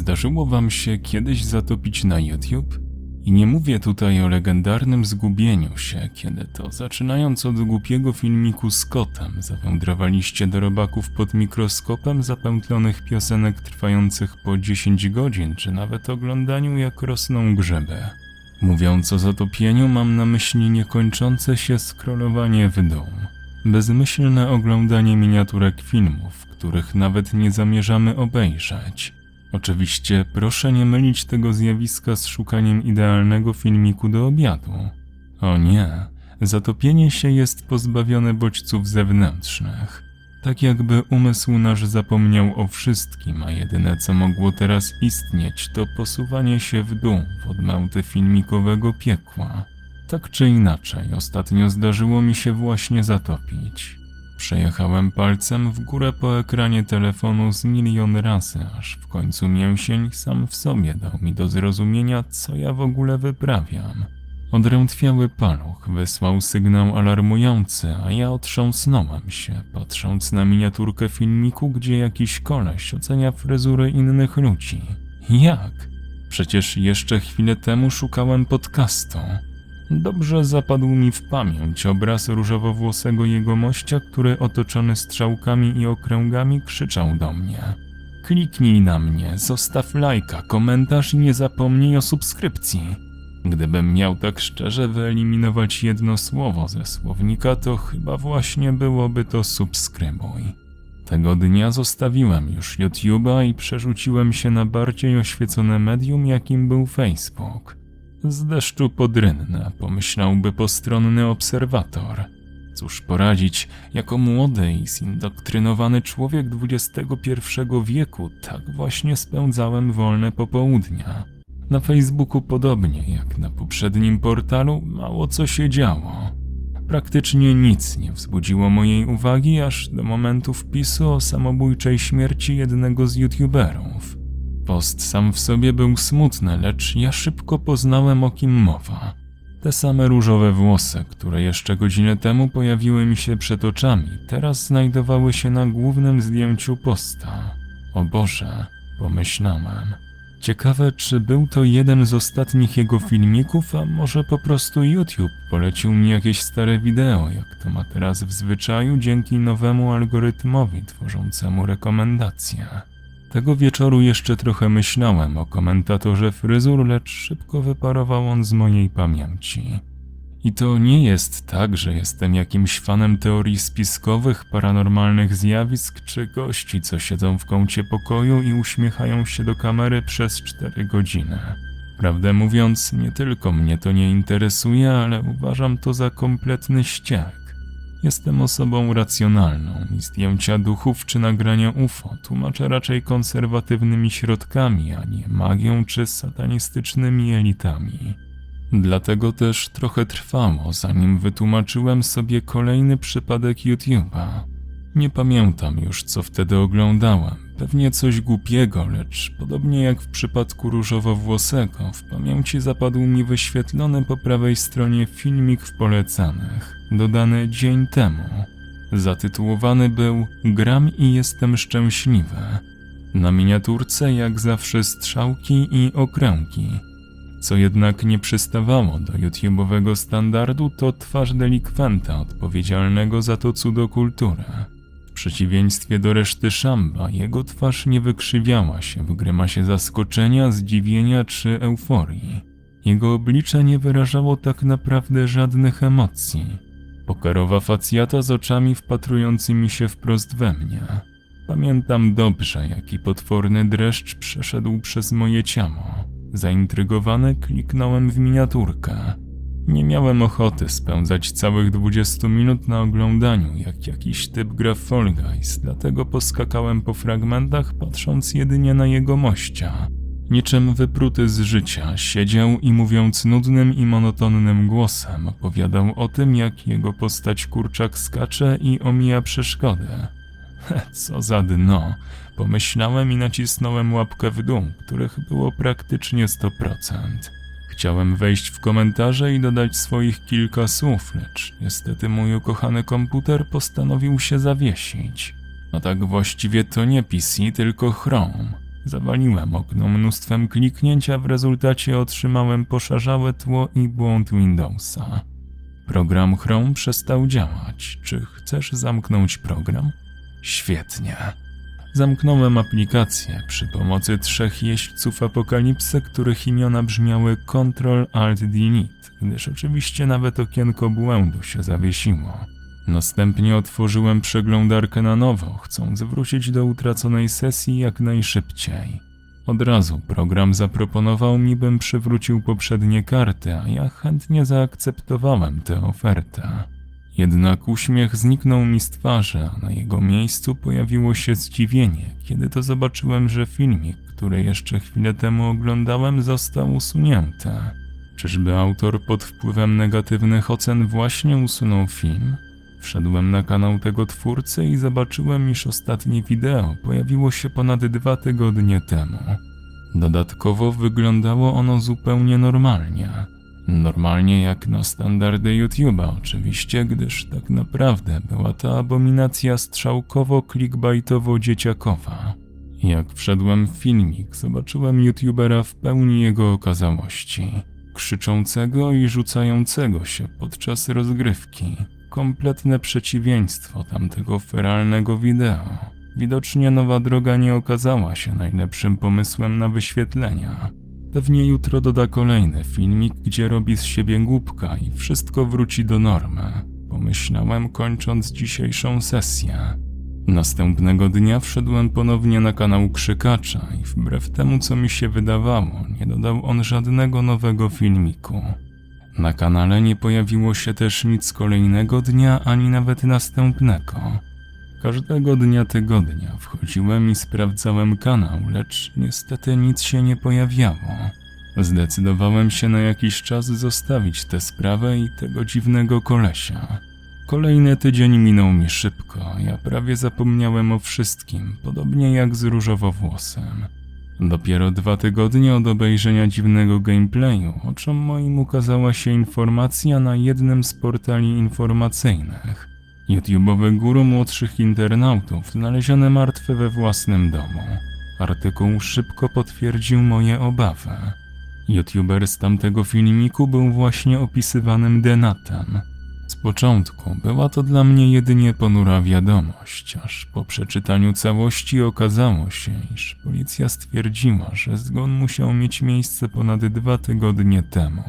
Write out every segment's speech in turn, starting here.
Zdarzyło wam się kiedyś zatopić na YouTube? I nie mówię tutaj o legendarnym zgubieniu się, kiedy to zaczynając od głupiego filmiku z kotem, zawędrowaliście do robaków pod mikroskopem zapętlonych piosenek trwających po 10 godzin, czy nawet oglądaniu jak rosną grzyby. Mówiąc o zatopieniu, mam na myśli niekończące się skrolowanie w dół. Bezmyślne oglądanie miniaturek filmów, których nawet nie zamierzamy obejrzeć. Oczywiście proszę nie mylić tego zjawiska z szukaniem idealnego filmiku do obiadu. O nie, zatopienie się jest pozbawione bodźców zewnętrznych. Tak jakby umysł nasz zapomniał o wszystkim, a jedyne co mogło teraz istnieć to posuwanie się w dół w odmęty filmikowego piekła. Tak czy inaczej, ostatnio zdarzyło mi się właśnie zatopić. Przejechałem palcem w górę po ekranie telefonu z milion razy, aż w końcu mięsień sam w sobie dał mi do zrozumienia, co ja w ogóle wyprawiam. Odrętwiały paluch wysłał sygnał alarmujący, a ja otrząsnąłem się, patrząc na miniaturkę filmiku, gdzie jakiś koleś ocenia fryzury innych ludzi. Jak? Przecież jeszcze chwilę temu szukałem podcastu. Dobrze zapadł mi w pamięć obraz różowowłosego jegomościa, który otoczony strzałkami i okręgami krzyczał do mnie. Kliknij na mnie, zostaw lajka, komentarz i nie zapomnij o subskrypcji. Gdybym miał tak szczerze wyeliminować jedno słowo ze słownika, to chyba właśnie byłoby to subskrybuj. Tego dnia zostawiłem już YouTube'a i przerzuciłem się na bardziej oświecone medium, jakim był Facebook. Z deszczu pod rynnę, pomyślałby postronny obserwator. Cóż poradzić, jako młody i zindoktrynowany człowiek XXI wieku, tak właśnie spędzałem wolne popołudnia. Na Facebooku podobnie jak na poprzednim portalu mało co się działo. Praktycznie nic nie wzbudziło mojej uwagi aż do momentu wpisu o samobójczej śmierci jednego z youtuberów. Post sam w sobie był smutny, lecz ja szybko poznałem o kim mowa. Te same różowe włosy, które jeszcze godzinę temu pojawiły mi się przed oczami, teraz znajdowały się na głównym zdjęciu posta. O Boże, pomyślałem. Ciekawe, czy był to jeden z ostatnich jego filmików, a może po prostu YouTube polecił mi jakieś stare wideo, jak to ma teraz w zwyczaju dzięki nowemu algorytmowi tworzącemu rekomendacje. Tego wieczoru jeszcze trochę myślałem o komentatorze fryzur, lecz szybko wyparował on z mojej pamięci. I to nie jest tak, że jestem jakimś fanem teorii spiskowych, paranormalnych zjawisk czy gości, co siedzą w kącie pokoju i uśmiechają się do kamery przez cztery godziny. Prawdę mówiąc, nie tylko mnie to nie interesuje, ale uważam to za kompletny ściek. Jestem osobą racjonalną i zdjęcia duchów czy nagrania UFO tłumaczę raczej konserwatywnymi środkami, a nie magią czy satanistycznymi elitami. Dlatego też trochę trwało, zanim wytłumaczyłem sobie kolejny przypadek YouTube'a. Nie pamiętam już, co wtedy oglądałem. Pewnie coś głupiego, lecz podobnie jak w przypadku różowo-włosego, w pamięci zapadł mi wyświetlony po prawej stronie filmik w polecanych, dodany dzień temu. Zatytułowany był Gram i jestem szczęśliwy. Na miniaturce jak zawsze strzałki i okręgi. Co jednak nie przystawało do YouTube'owego standardu, to twarz delikwenta odpowiedzialnego za to cudo kultury. Przeciwieństwie do reszty szamba, jego twarz nie wykrzywiała się w grymasie zaskoczenia, zdziwienia czy euforii. Jego oblicze nie wyrażało tak naprawdę żadnych emocji. Pokerowa facjata z oczami wpatrującymi się wprost we mnie. Pamiętam dobrze, jaki potworny dreszcz przeszedł przez moje ciało. Zaintrygowany kliknąłem w miniaturkę. Nie miałem ochoty spędzać całych 20 minut na oglądaniu, jak jakiś typ gra Fall Guys, dlatego poskakałem po fragmentach, patrząc jedynie na jego mościa. Niczym wypruty z życia, siedział i mówiąc nudnym i monotonnym głosem, opowiadał o tym, jak jego postać kurczak skacze i omija przeszkody. Co za dno, pomyślałem i nacisnąłem łapkę w dół, których było praktycznie 100%. Chciałem wejść w komentarze i dodać swoich kilka słów, lecz niestety mój ukochany komputer postanowił się zawiesić. A tak właściwie to nie PC, tylko Chrome. Zawaliłem okno mnóstwem kliknięcia, w rezultacie otrzymałem poszarzałe tło i błąd Windowsa. Program Chrome przestał działać. Czy chcesz zamknąć program? Świetnie. Zamknąłem aplikację przy pomocy trzech jeźdźców apokalipsy, których imiona brzmiały Ctrl Alt Delete, gdyż oczywiście nawet okienko błędu się zawiesiło. Następnie otworzyłem przeglądarkę na nowo, chcąc wrócić do utraconej sesji jak najszybciej. Od razu program zaproponował mi, bym przywrócił poprzednie karty, a ja chętnie zaakceptowałem tę ofertę. Jednak uśmiech zniknął mi z twarzy, a na jego miejscu pojawiło się zdziwienie, kiedy to zobaczyłem, że filmik, który jeszcze chwilę temu oglądałem, został usunięty. Czyżby autor pod wpływem negatywnych ocen właśnie usunął film? Wszedłem na kanał tego twórcy i zobaczyłem, iż ostatnie wideo pojawiło się ponad dwa tygodnie temu. Dodatkowo wyglądało ono zupełnie normalnie. Normalnie jak na standardy YouTube'a oczywiście, gdyż tak naprawdę była to abominacja strzałkowo-clickbaitowo-dzieciakowa. Jak wszedłem w filmik, zobaczyłem YouTubera w pełni jego okazałości. Krzyczącego i rzucającego się podczas rozgrywki. Kompletne przeciwieństwo tamtego feralnego wideo. Widocznie nowa droga nie okazała się najlepszym pomysłem na wyświetlenia. Pewnie jutro doda kolejny filmik, gdzie robi z siebie głupka i wszystko wróci do normy. Pomyślałem, kończąc dzisiejszą sesję. Następnego dnia wszedłem ponownie na kanał Krzykacza i wbrew temu, co mi się wydawało, nie dodał on żadnego nowego filmiku. Na kanale nie pojawiło się też nic kolejnego dnia, ani nawet następnego. Każdego dnia tygodnia wchodziłem i sprawdzałem kanał, lecz niestety nic się nie pojawiało. Zdecydowałem się na jakiś czas zostawić tę sprawę i tego dziwnego kolesia. Kolejny tydzień minął mi szybko, ja prawie zapomniałem o wszystkim, podobnie jak z różowowłosem. Dopiero dwa tygodnie od obejrzenia dziwnego gameplayu oczom moim ukazała się informacja na jednym z portali informacyjnych. YouTube'owy guru młodszych internautów znaleziony martwy we własnym domu. Artykuł szybko potwierdził moje obawy. YouTuber z tamtego filmiku był właśnie opisywanym denatem. Z początku była to dla mnie jedynie ponura wiadomość, aż po przeczytaniu całości okazało się, iż policja stwierdziła, że zgon musiał mieć miejsce ponad dwa tygodnie temu.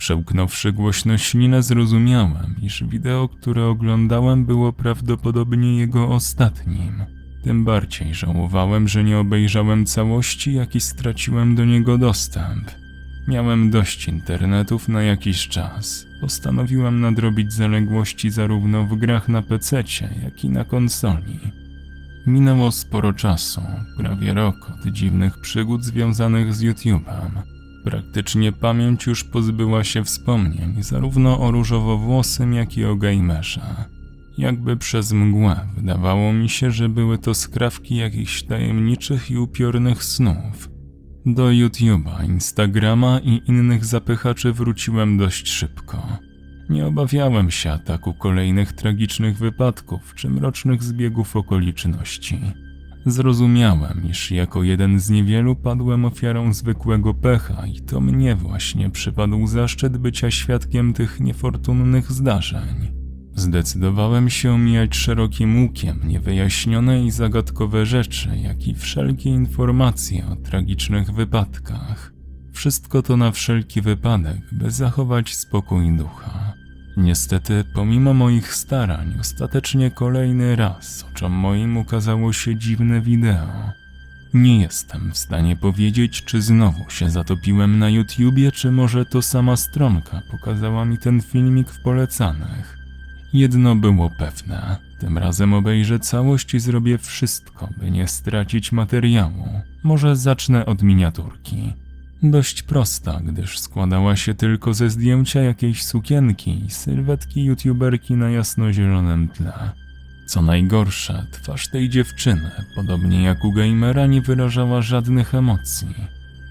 Przełknąwszy głośno ślinę, zrozumiałem, iż wideo, które oglądałem, było prawdopodobnie jego ostatnim. Tym bardziej żałowałem, że nie obejrzałem całości, jak i straciłem do niego dostęp. Miałem dość internetów na jakiś czas. Postanowiłem nadrobić zaległości zarówno w grach na PC, jak i na konsoli. Minęło sporo czasu, prawie rok od dziwnych przygód związanych z YouTube'em. Praktycznie pamięć już pozbyła się wspomnień zarówno o różowowłosym, jak i o gamerze. Jakby przez mgłę wydawało mi się, że były to skrawki jakichś tajemniczych i upiornych snów. Do YouTube'a, Instagrama i innych zapychaczy wróciłem dość szybko. Nie obawiałem się ataku kolejnych tragicznych wypadków czy mrocznych zbiegów okoliczności. Zrozumiałem, iż jako jeden z niewielu padłem ofiarą zwykłego pecha i to mnie właśnie przypadł zaszczyt bycia świadkiem tych niefortunnych zdarzeń. Zdecydowałem się omijać szerokim łukiem niewyjaśnione i zagadkowe rzeczy, jak i wszelkie informacje o tragicznych wypadkach. Wszystko to na wszelki wypadek, by zachować spokój ducha. Niestety, pomimo moich starań, ostatecznie kolejny raz oczom moim ukazało się dziwne wideo. Nie jestem w stanie powiedzieć, czy znowu się zatopiłem na YouTubie, czy może to sama stronka pokazała mi ten filmik w polecanych. Jedno było pewne, tym razem obejrzę całość i zrobię wszystko, by nie stracić materiału. Może zacznę od miniaturki. Dość prosta, gdyż składała się tylko ze zdjęcia jakiejś sukienki i sylwetki youtuberki na jasnozielonym tle. Co najgorsze, twarz tej dziewczyny, podobnie jak u gamera, nie wyrażała żadnych emocji.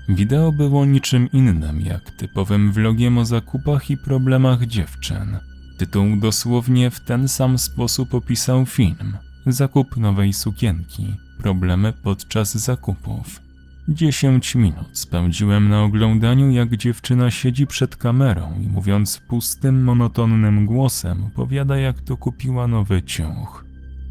Wideo było niczym innym jak typowym vlogiem o zakupach i problemach dziewczyn. Tytuł dosłownie w ten sam sposób opisał film. Zakup nowej sukienki. Problemy podczas zakupów. Dziesięć minut spędziłem na oglądaniu, jak dziewczyna siedzi przed kamerą i mówiąc pustym, monotonnym głosem, opowiada, jak to kupiła nowy ciuch.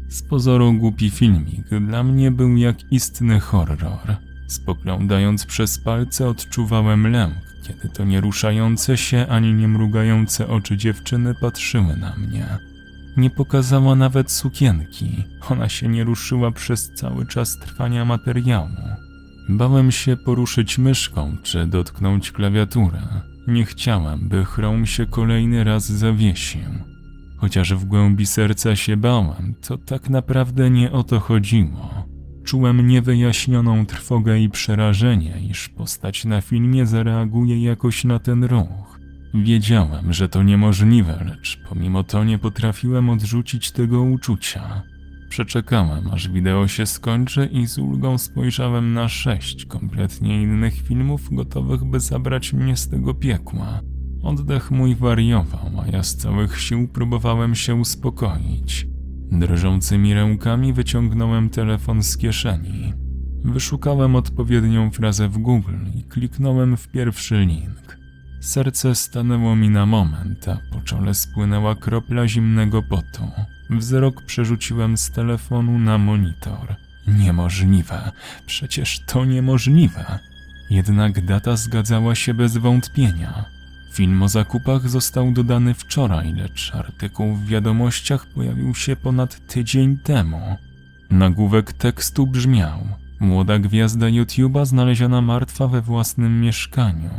Z pozoru głupi filmik dla mnie był jak istny horror. Spoglądając przez palce odczuwałem lęk, kiedy to nie ruszające się ani nie mrugające oczy dziewczyny patrzyły na mnie. Nie pokazała nawet sukienki, ona się nie ruszyła przez cały czas trwania materiału. Bałem się poruszyć myszką czy dotknąć klawiaturę. Nie chciałem, by Chrome się kolejny raz zawiesił. Chociaż w głębi serca się bałem, to tak naprawdę nie o to chodziło. Czułem niewyjaśnioną trwogę i przerażenie, iż postać na filmie zareaguje jakoś na ten ruch. Wiedziałem, że to niemożliwe, lecz pomimo to nie potrafiłem odrzucić tego uczucia. Przeczekałem, aż wideo się skończy i z ulgą spojrzałem na sześć kompletnie innych filmów gotowych, by zabrać mnie z tego piekła. Oddech mój wariował, a ja z całych sił próbowałem się uspokoić. Drżącymi rękami wyciągnąłem telefon z kieszeni. Wyszukałem odpowiednią frazę w Google i kliknąłem w pierwszy link. Serce stanęło mi na moment, a po czole spłynęła kropla zimnego potu. Wzrok przerzuciłem z telefonu na monitor. Niemożliwe, przecież to niemożliwe. Jednak data zgadzała się bez wątpienia. Film o zakupach został dodany wczoraj, lecz artykuł w wiadomościach pojawił się ponad tydzień temu. Nagłówek tekstu brzmiał: Młoda gwiazda YouTube'a znaleziona martwa we własnym mieszkaniu.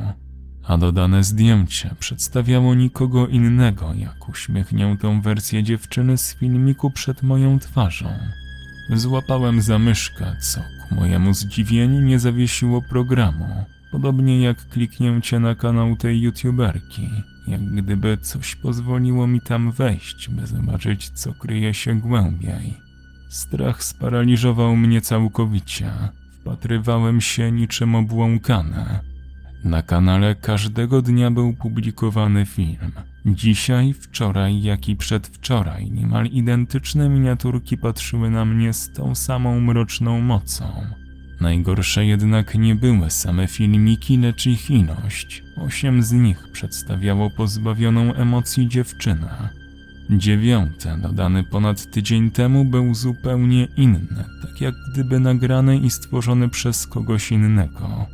A dodane zdjęcie przedstawiało nikogo innego, jak uśmiechniętą wersję dziewczyny z filmiku przed moją twarzą. Złapałem za myszkę, co ku mojemu zdziwieniu nie zawiesiło programu. Podobnie jak kliknięcie na kanał tej youtuberki, jak gdyby coś pozwoliło mi tam wejść, by zobaczyć, co kryje się głębiej. Strach sparaliżował mnie całkowicie. Wpatrywałem się niczym obłąkane. Na kanale każdego dnia był publikowany film. Dzisiaj, wczoraj, jak i przedwczoraj niemal identyczne miniaturki patrzyły na mnie z tą samą mroczną mocą. Najgorsze jednak nie były same filmiki, lecz ich ilość. Osiem z nich przedstawiało pozbawioną emocji dziewczynę. Dziewiąte, dodany ponad tydzień temu, był zupełnie inny, tak jak gdyby nagrany i stworzony przez kogoś innego.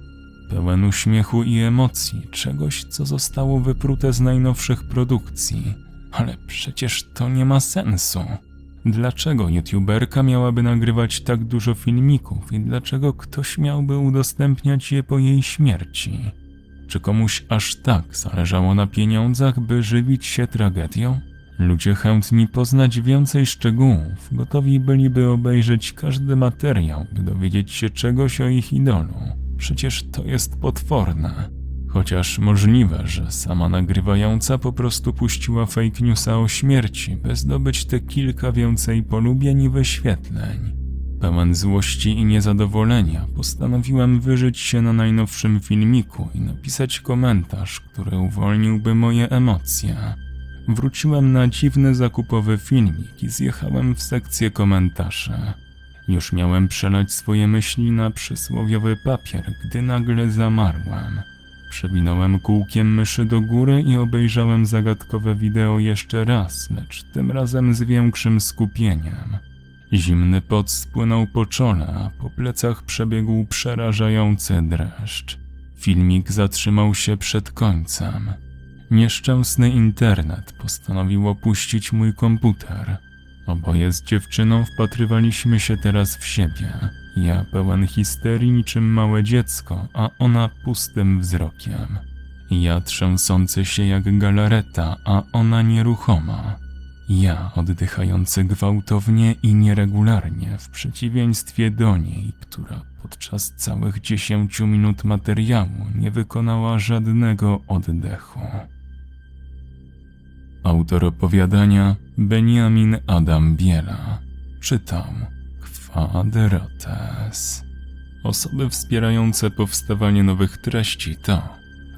Pełen uśmiechu i emocji, czegoś, co zostało wyprute z najnowszych produkcji. Ale przecież to nie ma sensu. Dlaczego youtuberka miałaby nagrywać tak dużo filmików i dlaczego ktoś miałby udostępniać je po jej śmierci? Czy komuś aż tak zależało na pieniądzach, by żywić się tragedią? Ludzie chętni poznać więcej szczegółów, gotowi byliby obejrzeć każdy materiał, by dowiedzieć się czegoś o ich idolu. Przecież to jest potworne. Chociaż możliwe, że sama nagrywająca po prostu puściła fake newsa o śmierci, by zdobyć te kilka więcej polubień i wyświetleń. Pełen złości i niezadowolenia postanowiłem wyżyć się na najnowszym filmiku i napisać komentarz, który uwolniłby moje emocje. Wróciłem na dziwny zakupowy filmik i zjechałem w sekcję komentarzy. Już miałem przelać swoje myśli na przysłowiowy papier, gdy nagle zamarłem. Przewinąłem kółkiem myszy do góry i obejrzałem zagadkowe wideo jeszcze raz, lecz tym razem z większym skupieniem. Zimny pot spłynął po czole, a po plecach przebiegł przerażający dreszcz. Filmik zatrzymał się przed końcem. Nieszczęsny internet postanowił opuścić mój komputer. Oboje z dziewczyną wpatrywaliśmy się teraz w siebie. Ja pełen histerii niczym małe dziecko, a ona pustym wzrokiem. Ja trzęsący się jak galareta, a ona nieruchoma. Ja oddychający gwałtownie i nieregularnie, w przeciwieństwie do niej, która podczas całych dziesięciu minut materiału nie wykonała żadnego oddechu. Autor opowiadania Benjamin Adam Biela. Czytał Kwadrates. Osoby wspierające powstawanie nowych treści to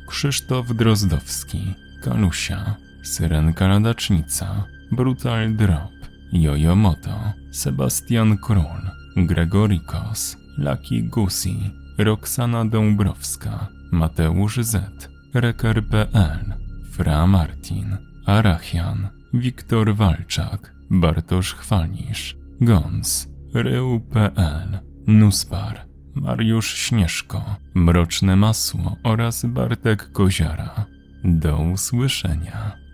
Krzysztof Drozdowski, Kalusia, Syrenka Ladacznica, Brutal Drop, Jojo Moto, Sebastian Król, Gregorikos, Lucky Gusi, Roxana Dąbrowska, Mateusz Z, Reker.pl, Fra Martin, Arachian, Wiktor Walczak, Bartosz Chwalisz, Gons, Reu.pl, Nuspar, Mariusz Śnieżko, Mroczne Masło oraz Bartek Koziara. Do usłyszenia.